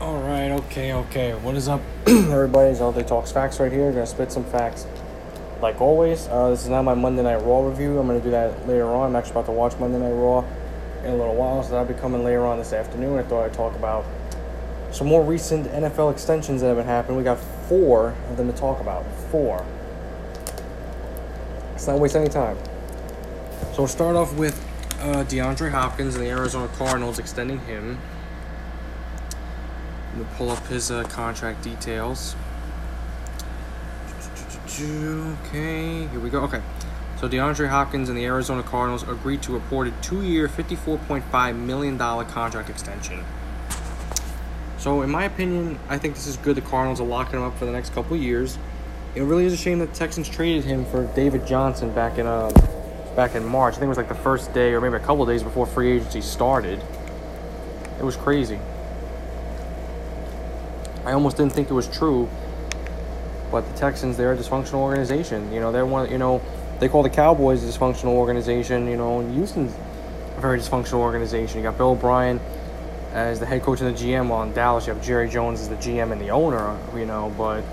All right, okay, okay. What is up, everybody? It's All Day Talks Facts right here. Gonna spit some facts. Like always, uh, this is not my Monday Night Raw review. I'm gonna do that later on. I'm actually about to watch Monday Night Raw in a little while, so that'll be coming later on this afternoon. I thought I'd talk about some more recent NFL extensions that have been happening. We got four of them to talk about. Four. Let's not waste any time. So we'll start off with uh, DeAndre Hopkins and the Arizona Cardinals extending him. Let me pull up his uh, contract details. Okay, here we go. Okay. So DeAndre Hopkins and the Arizona Cardinals agreed to a two-year, $54.5 million contract extension. So, in my opinion, I think this is good. The Cardinals are locking him up for the next couple years. It really is a shame that the Texans traded him for David Johnson back in uh, back in March. I think it was like the first day or maybe a couple days before free agency started. It was crazy. I almost didn't think it was true. But the Texans, they're a dysfunctional organization. You know, they're one. You know, they call the Cowboys a dysfunctional organization. You know, and Houston's a very dysfunctional organization. You got Bill O'Brien as the head coach and the GM on Dallas. You have Jerry Jones as the GM and the owner. You know, but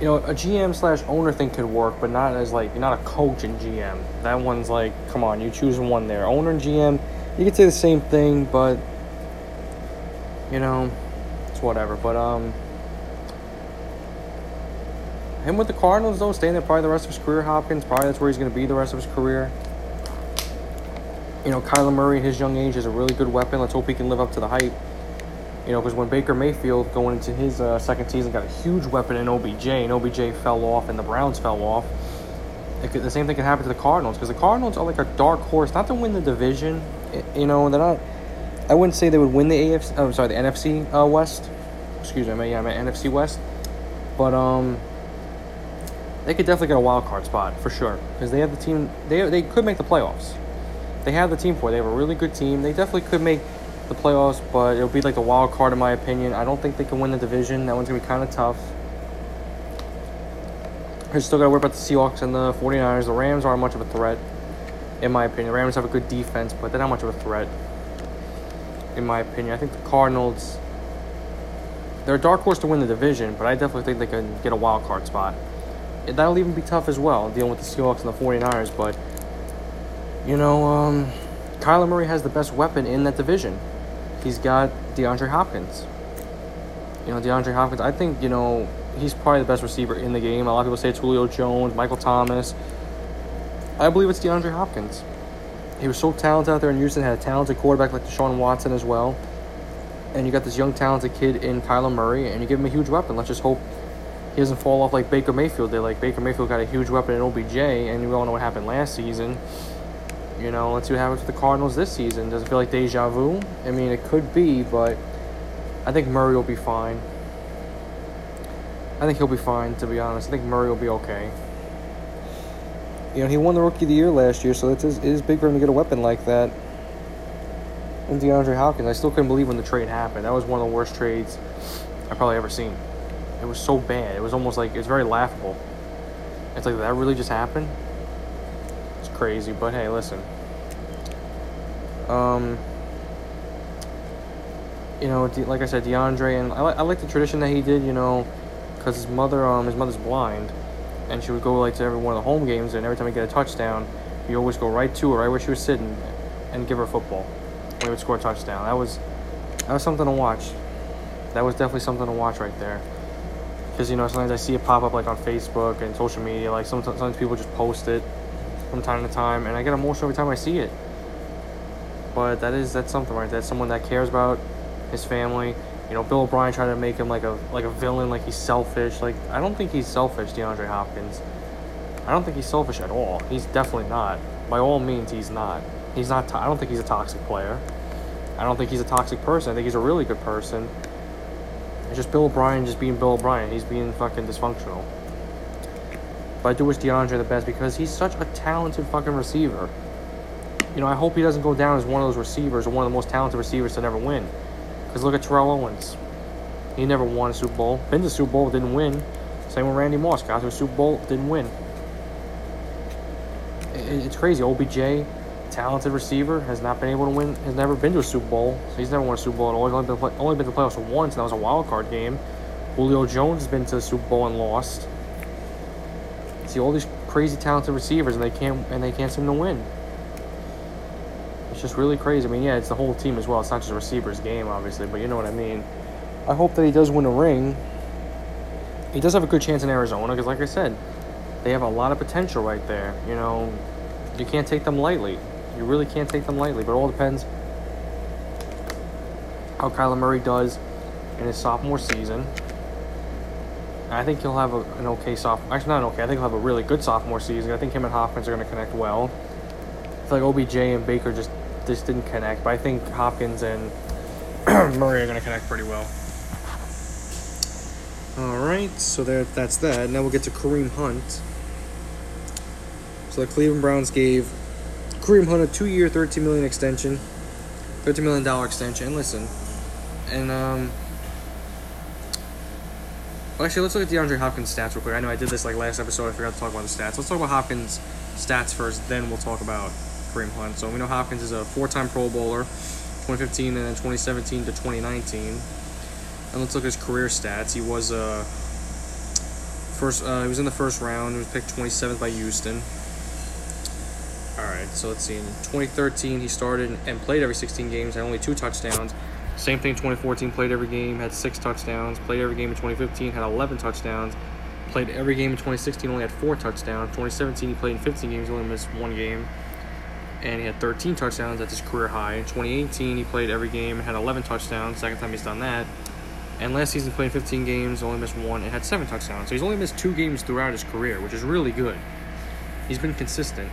you know, a GM slash owner thing could work, but not as like not a coach and GM. That one's like, come on, you choose one there. Owner and GM, you could say the same thing, but you know, whatever. But um, him with the Cardinals though, staying there probably the rest of his career. Hopkins probably that's where he's going to be the rest of his career. You know, Kyler Murray his young age is a really good weapon. Let's hope he can live up to the hype. You know, because when Baker Mayfield going into his uh, second season got a huge weapon in OBJ, and OBJ fell off, and the Browns fell off. Could, the same thing can happen to the Cardinals because the Cardinals are like a dark horse, not to win the division. You know, they're not. I wouldn't say they would win the AFC. Oh, sorry, the NFC uh, West. Excuse me, yeah, I NFC West. But um, they could definitely get a wild card spot for sure because they have the team. They they could make the playoffs. They have the team for. It. They have a really good team. They definitely could make the playoffs, but it'll be like the wild card in my opinion. I don't think they can win the division. That one's gonna be kind of tough. I still got to worry about the Seahawks and the 49ers. The Rams aren't much of a threat, in my opinion. The Rams have a good defense, but they're not much of a threat, in my opinion. I think the Cardinals, they're a dark horse to win the division, but I definitely think they can get a wild card spot. That'll even be tough as well, dealing with the Seahawks and the 49ers, but, you know, um, Kyler Murray has the best weapon in that division. He's got DeAndre Hopkins. You know, DeAndre Hopkins, I think, you know, he's probably the best receiver in the game. A lot of people say it's Julio Jones, Michael Thomas. I believe it's DeAndre Hopkins. He was so talented out there in Houston, had a talented quarterback like Deshaun Watson as well. And you got this young, talented kid in Kyler Murray, and you give him a huge weapon. Let's just hope he doesn't fall off like Baker Mayfield did. Like, Baker Mayfield got a huge weapon in OBJ, and we all know what happened last season. You know, let's see what happens with the Cardinals this season. Does it feel like deja vu? I mean, it could be, but I think Murray will be fine. I think he'll be fine, to be honest. I think Murray will be okay. You know, he won the Rookie of the Year last year, so it is, it is big for him to get a weapon like that. And DeAndre Hopkins, I still couldn't believe when the trade happened. That was one of the worst trades I've probably ever seen. It was so bad. It was almost like, it was very laughable. It's like, that really just happened? It's crazy, but hey, listen. Um, you know, like I said, DeAndre, and I, li- I like the tradition that he did, you know, because his mother, um, his mother's blind, and she would go like to every one of the home games, and every time he get a touchdown, he always go right to her, right where she was sitting, and give her football. He would score a touchdown. That was that was something to watch. That was definitely something to watch right there. Because you know sometimes I see it pop up like on Facebook and social media, like sometimes, sometimes people just post it from time to time, and I get emotional every time I see it. But that is that's something right. That's someone that cares about his family you know, Bill O'Brien tried to make him like a like a villain, like he's selfish. Like I don't think he's selfish, DeAndre Hopkins. I don't think he's selfish at all. He's definitely not. By all means, he's not. He's not. To- I don't think he's a toxic player. I don't think he's a toxic person. I think he's a really good person. It's just Bill O'Brien just being Bill O'Brien. He's being fucking dysfunctional. But I do wish DeAndre the best because he's such a talented fucking receiver. You know, I hope he doesn't go down as one of those receivers or one of the most talented receivers to never win. Because look at Terrell Owens. He never won a Super Bowl. Been to Super Bowl, didn't win. Same with Randy Moss. Got to a Super Bowl, didn't win. It's crazy. OBJ, talented receiver, has not been able to win, has never been to a Super Bowl. So he's never won a Super Bowl at all. He's only been, play, only been to the playoffs once, and that was a wild card game. Julio Jones has been to the Super Bowl and lost. See all these crazy talented receivers, and they can't and they can't seem to win. It's just really crazy. I mean, yeah, it's the whole team as well. It's not just a receivers game, obviously, but you know what I mean. I hope that he does win a ring. He does have a good chance in Arizona because, like I said, they have a lot of potential right there. You know, you can't take them lightly. You really can't take them lightly, but it all depends how Kyler Murray does in his sophomore season. I think he'll have a, an okay sophomore. Actually, not okay. I think he'll have a really good sophomore season. I think him and Hopkins are going to connect well. I feel like OBJ and Baker just just didn't connect, but I think Hopkins and Murray are going to connect pretty well. All right, so there, that's that. Now we'll get to Kareem Hunt. So the Cleveland Browns gave Kareem Hunt a two-year, thirteen million extension, thirteen million dollar extension. And listen, and um, well, actually, let's look at DeAndre Hopkins' stats real quick. I know I did this like last episode. I forgot to talk about the stats. Let's talk about Hopkins' stats first. Then we'll talk about Kareem Hunt. So we know Hopkins is a four-time Pro Bowler, 2015 and then 2017 to 2019. And let's look at his career stats. He was uh first uh, he was in the first round. He was picked 27th by Houston. All right, so let's see. In 2013, he started and played every 16 games, had only two touchdowns. Same thing. 2014, played every game, had six touchdowns. Played every game in 2015, had 11 touchdowns. Played every game in 2016, only had four touchdowns. 2017, he played in 15 games, only missed one game and he had 13 touchdowns. That's his career high. In 2018, he played every game and had 11 touchdowns. Second time he's done that. And last season, played 15 games, only missed one, and had seven touchdowns. So he's only missed two games throughout his career, which is really good. He's been consistent.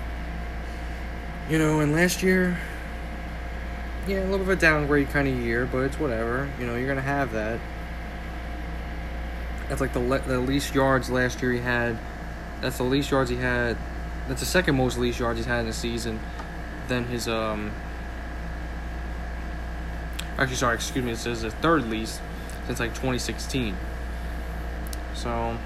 You know, and last year, yeah, a little bit of a downgrade kind of year, but it's whatever. You know, you're gonna have that. That's like the le- the least yards last year he had. That's the least yards he had. That's the second most least yards he's had in a season. Then his um. Actually, sorry, excuse me. This is the third least since like 2016. So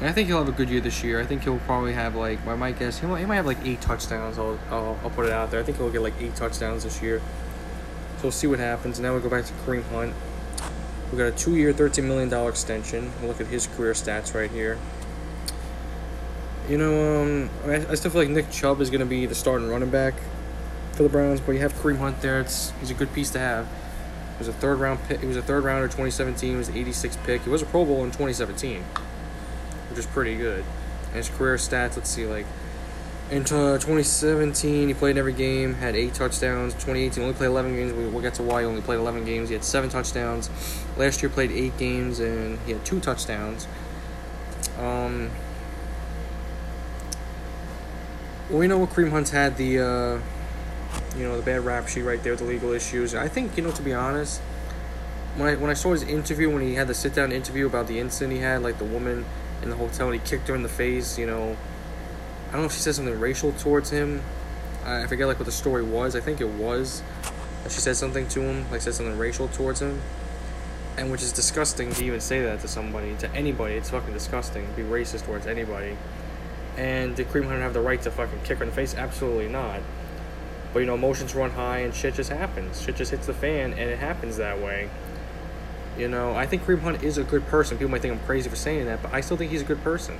I think he'll have a good year this year. I think he'll probably have like I might guess he might, he might have like eight touchdowns. I'll, I'll I'll put it out there. I think he'll get like eight touchdowns this year. So we'll see what happens. Now we go back to Kareem Hunt. We got a two-year, thirteen million dollar extension. We'll look at his career stats right here. You know, um, I, I still feel like Nick Chubb is going to be the starting running back for the Browns, but you have Kareem Hunt there. It's he's a good piece to have. It was a third round pick. He was a third rounder 2017. He was the 86th pick. He was a Pro Bowl in 2017, which is pretty good. And his career stats, let's see, like in uh, 2017, he played in every game, had eight touchdowns. 2018, only played 11 games. We'll get to why he only played 11 games. He had seven touchdowns. Last year, played eight games and he had two touchdowns. Um, well, we know what Kareem Hunt's had the. Uh, you know the bad rap sheet right there with the legal issues. I think you know to be honest, when I when I saw his interview when he had the sit down interview about the incident he had, like the woman in the hotel and he kicked her in the face. You know, I don't know if she said something racial towards him. I forget like what the story was. I think it was. She said something to him, like said something racial towards him, and which is disgusting to even say that to somebody, to anybody. It's fucking disgusting. Be racist towards anybody. And did Kareem Hunt have the right to fucking kick her in the face? Absolutely not. But you know, emotions run high and shit just happens. Shit just hits the fan and it happens that way. You know, I think Kareem Hunt is a good person. People might think I'm crazy for saying that, but I still think he's a good person.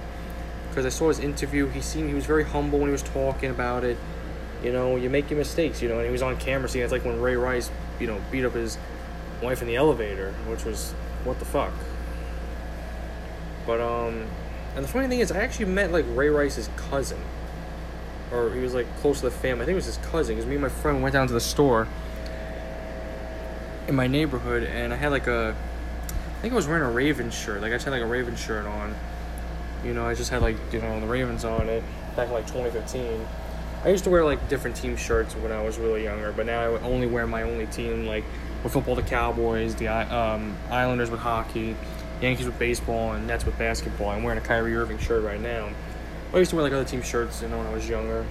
Because I saw his interview, he seemed he was very humble when he was talking about it. You know, you make your mistakes, you know, and he was on camera seeing it's like when Ray Rice, you know, beat up his wife in the elevator, which was what the fuck. But um and the funny thing is I actually met like Ray Rice's cousin or he was like close to the family. I think it was his cousin. Because me and my friend went down to the store in my neighborhood, and I had like a, I think I was wearing a Ravens shirt. Like I just had like a Ravens shirt on. You know, I just had like you know the Ravens on it back in like 2015. I used to wear like different team shirts when I was really younger, but now I would only wear my only team like with football, the Cowboys, the um, Islanders with hockey, Yankees with baseball, and Nets with basketball. I'm wearing a Kyrie Irving shirt right now. I used to wear like other team shirts, you know, when I was younger.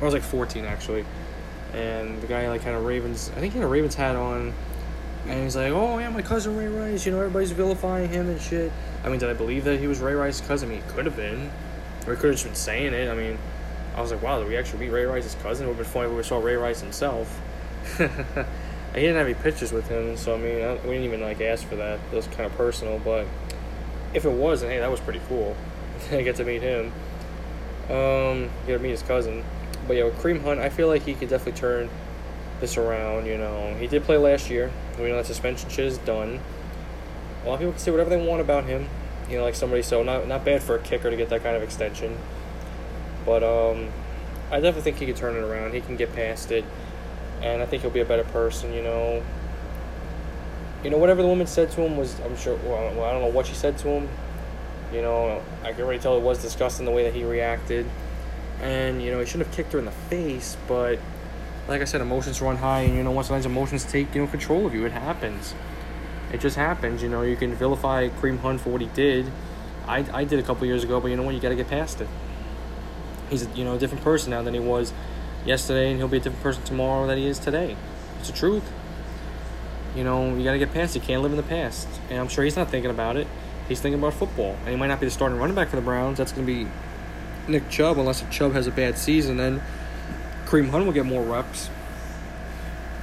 I was like 14 actually, and the guy like had a Ravens. I think he had a Ravens hat on, and he's like, "Oh yeah, my cousin Ray Rice. You know, everybody's vilifying him and shit." I mean, did I believe that he was Ray Rice's cousin? I mean, he could have been, or he could have just been saying it. I mean, I was like, wow, did we actually meet Ray Rice's cousin? It would have been funny if we saw Ray Rice himself. he didn't have any pictures with him, so I mean, I, we didn't even like ask for that. It was kind of personal, but if it was, then hey, that was pretty cool. I get to meet him. Um, get to meet his cousin. But yeah, with Hunt, I feel like he could definitely turn this around. You know, he did play last year. We know that suspension shit is done. A lot of people can say whatever they want about him. You know, like somebody so not not bad for a kicker to get that kind of extension. But um, I definitely think he could turn it around. He can get past it, and I think he'll be a better person. You know. You know, whatever the woman said to him was, I'm sure. Well, I don't know what she said to him. You know, I can already tell it was disgusting the way that he reacted, and you know, he shouldn't have kicked her in the face. But like I said, emotions run high, and you know, once sometimes emotions take you know control of you, it happens. It just happens. You know, you can vilify Kareem Hunt for what he did. I, I did a couple years ago, but you know what? You got to get past it. He's you know a different person now than he was yesterday, and he'll be a different person tomorrow than he is today. It's the truth. You know, you got to get past it. You can't live in the past. And I'm sure he's not thinking about it. He's thinking about football. And he might not be the starting running back for the Browns. That's going to be Nick Chubb, unless Chubb has a bad season. Then Kareem Hunt will get more reps.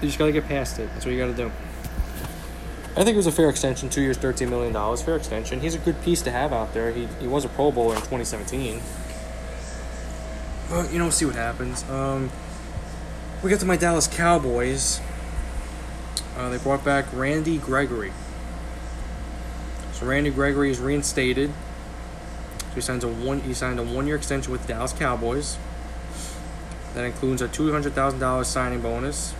You just got to get past it. That's what you got to do. I think it was a fair extension. Two years, $13 million. Fair extension. He's a good piece to have out there. He, he was a Pro Bowler in 2017. But, you know, see what happens. Um, we get to my Dallas Cowboys. Uh, they brought back Randy Gregory. So Randy Gregory is reinstated. So he signs a one he signed a one year extension with Dallas Cowboys. That includes a two hundred thousand dollars signing bonus.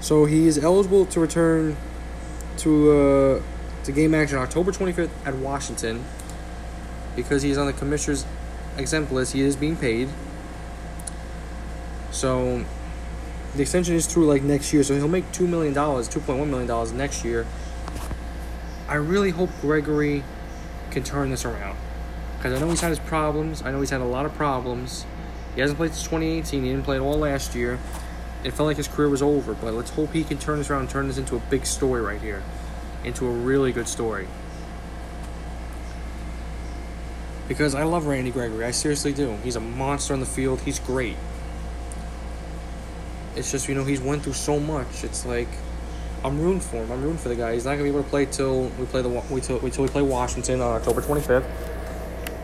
So he is eligible to return to uh, to game action October twenty fifth at Washington because he's on the commissioner's exempt is He is being paid. So the extension is through like next year, so he'll make two million dollars, two point one million dollars next year. I really hope Gregory can turn this around because I know he's had his problems. I know he's had a lot of problems. He hasn't played since 2018. He didn't play at all last year. It felt like his career was over, but let's hope he can turn this around and turn this into a big story right here, into a really good story. Because I love Randy Gregory. I seriously do. He's a monster on the field. He's great. It's just you know he's went through so much. It's like I'm rooting for him. I'm rooting for the guy. He's not gonna be able to play till we play the we till, we till we play Washington on October 25th.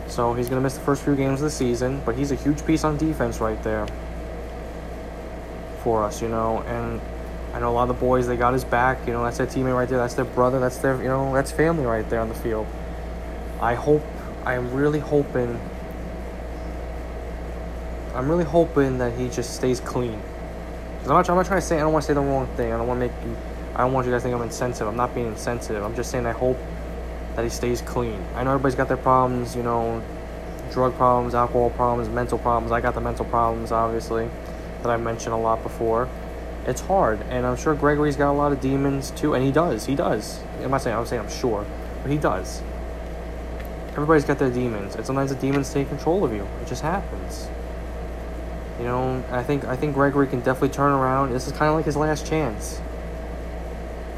So he's gonna miss the first few games of the season. But he's a huge piece on defense right there for us, you know. And I know a lot of the boys they got his back. You know that's their teammate right there. That's their brother. That's their you know that's family right there on the field. I hope. I am really hoping. I'm really hoping that he just stays clean. I'm not, I'm not trying to say, I don't want to say the wrong thing. I don't want to make you, I don't want you guys to think I'm insensitive. I'm not being insensitive. I'm just saying I hope that he stays clean. I know everybody's got their problems, you know, drug problems, alcohol problems, mental problems. I got the mental problems, obviously, that I mentioned a lot before. It's hard, and I'm sure Gregory's got a lot of demons too, and he does. He does. I'm not saying I'm saying I'm sure, but he does. Everybody's got their demons, and sometimes the demons take control of you. It just happens. You know, I think I think Gregory can definitely turn around. This is kind of like his last chance.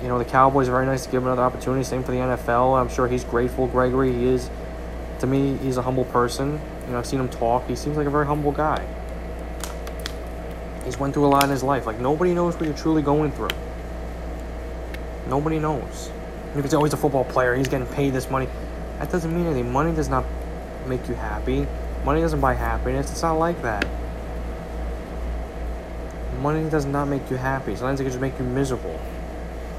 You know, the Cowboys are very nice to give him another opportunity. Same for the NFL. I'm sure he's grateful. Gregory, he is. To me, he's a humble person. You know, I've seen him talk. He seems like a very humble guy. He's went through a lot in his life. Like nobody knows what you're truly going through. Nobody knows. You can say, "Oh, he's a football player. He's getting paid this money." That doesn't mean anything. Money does not make you happy. Money doesn't buy happiness. It's not like that money does not make you happy. Sometimes it can just make you miserable.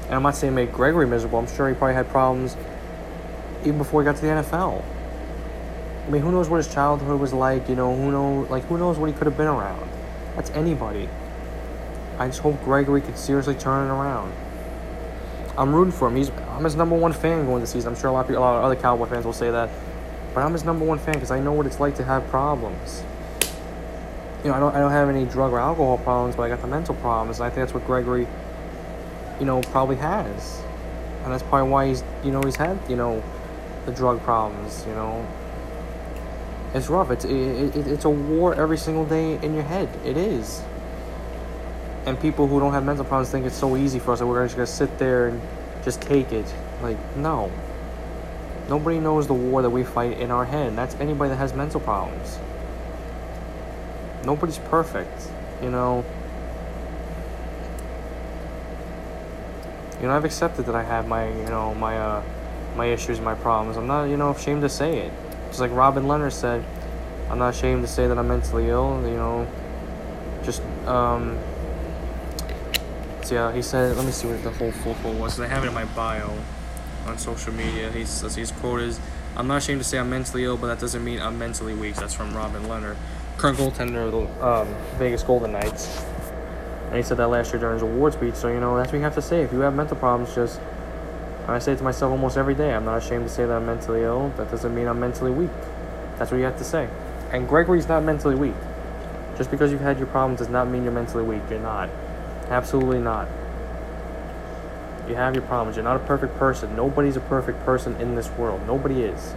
And I'm not saying make Gregory miserable. I'm sure he probably had problems even before he got to the NFL. I mean, who knows what his childhood was like? You know, who know like who knows what he could have been around? That's anybody. I just hope Gregory could seriously turn it around. I'm rooting for him. He's I'm his number one fan going this season. I'm sure a lot of a lot of other Cowboy fans will say that, but I'm his number one fan because I know what it's like to have problems you know, I don't, I don't have any drug or alcohol problems, but I got the mental problems. And I think that's what Gregory, you know, probably has. And that's probably why he's, you know, he's had, you know, the drug problems, you know. It's rough. It's, it, it, it's a war every single day in your head. It is. And people who don't have mental problems think it's so easy for us that we're just to sit there and just take it. Like, no. Nobody knows the war that we fight in our head. That's anybody that has mental problems. Nobody's perfect, you know. You know, I've accepted that I have my, you know, my, uh, my issues, my problems. I'm not, you know, ashamed to say it. Just like Robin Lehner said, I'm not ashamed to say that I'm mentally ill. You know, just um. Yeah, he said. Let me see what the whole full quote was. I have it in my bio on social media. He says his quote is, "I'm not ashamed to say I'm mentally ill, but that doesn't mean I'm mentally weak." That's from Robin Lehner, current goaltender of the um, Vegas Golden Knights. And he said that last year during his award speech. So you know that's what you have to say. If you have mental problems, just I say it to myself almost every day. I'm not ashamed to say that I'm mentally ill. That doesn't mean I'm mentally weak. That's what you have to say. And Gregory's not mentally weak. Just because you've had your problems does not mean you're mentally weak. You're not. Absolutely not. You have your problems. You're not a perfect person. Nobody's a perfect person in this world. Nobody is.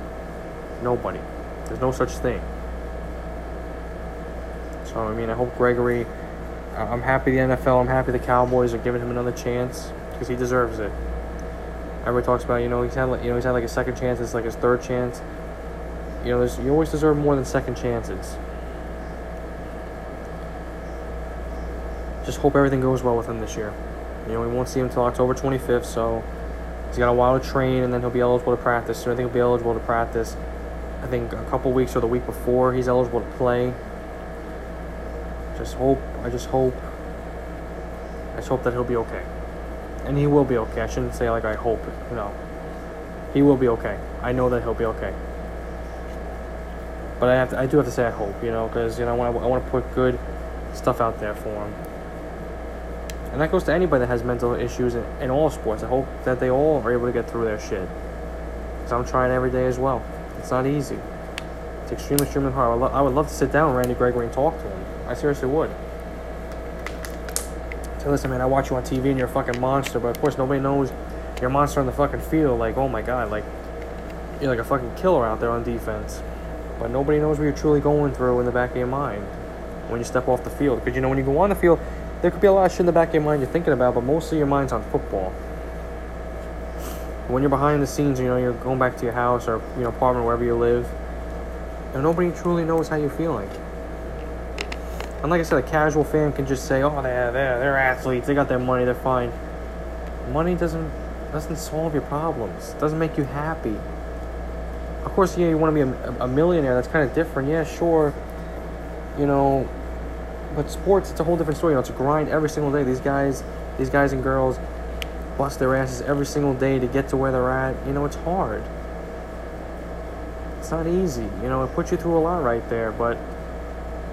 Nobody. There's no such thing. So, I mean, I hope Gregory. I'm happy the NFL, I'm happy the Cowboys are giving him another chance because he deserves it. Everybody talks about, you know, he's had, like, you know, he's had like a second chance. It's like his third chance. You know, you always deserve more than second chances. Just hope everything goes well with him this year. You know, we won't see him until October 25th, so he's got a while to train, and then he'll be eligible to practice. So I think he'll be eligible to practice. I think a couple weeks or the week before he's eligible to play. Just hope. I just hope. I just hope that he'll be okay, and he will be okay. I shouldn't say like I hope. You know, he will be okay. I know that he'll be okay. But I have to, I do have to say I hope, you know, because you know I want, I want to put good stuff out there for him. And that goes to anybody that has mental issues in, in all sports. I hope that they all are able to get through their shit. Because I'm trying every day as well. It's not easy. It's extremely, extremely hard. I lo- I would love to sit down with Randy Gregory and talk to him. I seriously would. So listen, man, I watch you on TV and you're a fucking monster, but of course nobody knows you're a monster on the fucking field. Like, oh my god, like you're like a fucking killer out there on defense. But nobody knows what you're truly going through in the back of your mind when you step off the field. Because you know, when you go on the field, there could be a lot of shit in the back of your mind you're thinking about, but mostly your mind's on football. When you're behind the scenes, you know, you're going back to your house or you know, apartment, wherever you live, and nobody truly knows how you're feeling. And like I said, a casual fan can just say, "Oh, they're they're, they're athletes. They got their money. They're fine." Money doesn't doesn't solve your problems. Doesn't make you happy. Of course, yeah, you want to be a, a millionaire. That's kind of different. Yeah, sure. You know, but sports, it's a whole different story. You know, it's a grind every single day. These guys, these guys and girls, bust their asses every single day to get to where they're at. You know, it's hard. It's not easy. You know, it puts you through a lot right there. But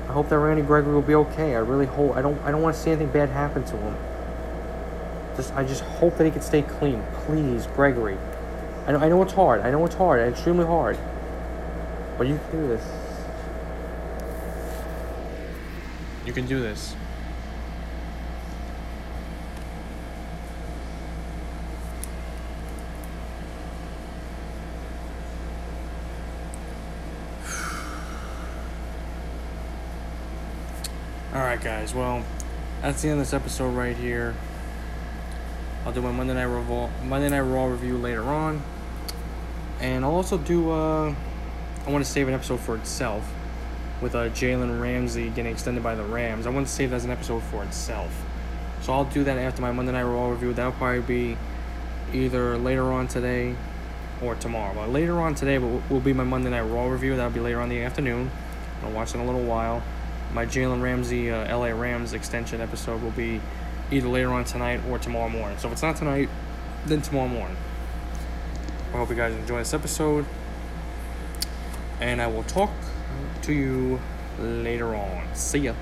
I hope that Randy Gregory will be okay. I really hope. I don't. I don't want to see anything bad happen to him. Just, I just hope that he can stay clean. Please, Gregory. I know, I know it's hard. I know it's hard. Extremely hard. But you can do this. You can do this. Alright, guys. Well, that's the end of this episode right here. I'll do my Monday Night Raw, Monday Night Raw review later on. And I'll also do, uh, I want to save an episode for itself with uh, Jalen Ramsey getting extended by the Rams. I want to save that as an episode for itself. So I'll do that after my Monday Night Raw review. That'll probably be either later on today or tomorrow. But later on today will, will be my Monday Night Raw review. That'll be later on in the afternoon. I'll watch in a little while. My Jalen Ramsey uh, LA Rams extension episode will be either later on tonight or tomorrow morning. So if it's not tonight, then tomorrow morning. I hope you guys enjoy this episode. And I will talk to you later on. See ya.